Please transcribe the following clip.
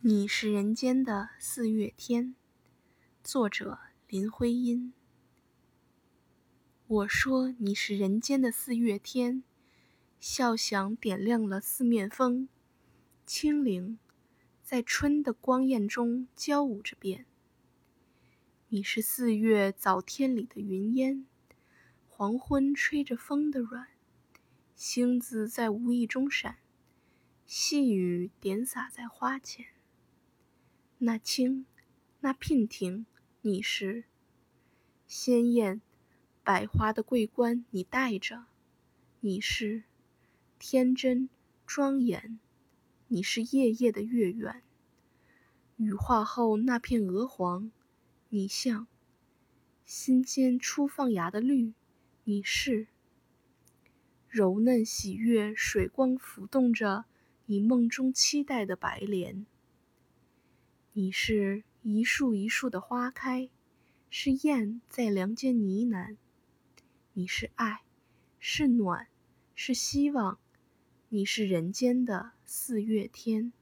你是人间的四月天，作者林徽因。我说你是人间的四月天，笑响点亮了四面风，清灵在春的光艳中交舞着变。你是四月早天里的云烟，黄昏吹着风的软，星子在无意中闪，细雨点洒在花前。那青，那娉婷，你是鲜艳百花的桂冠，你戴着；你是天真庄严，你是夜夜的月圆。羽化后那片鹅黄，你像心间初放芽的绿，你是柔嫩喜悦水光浮动着你梦中期待的白莲。你是一树一树的花开，是燕在梁间呢喃。你是爱，是暖，是希望。你是人间的四月天。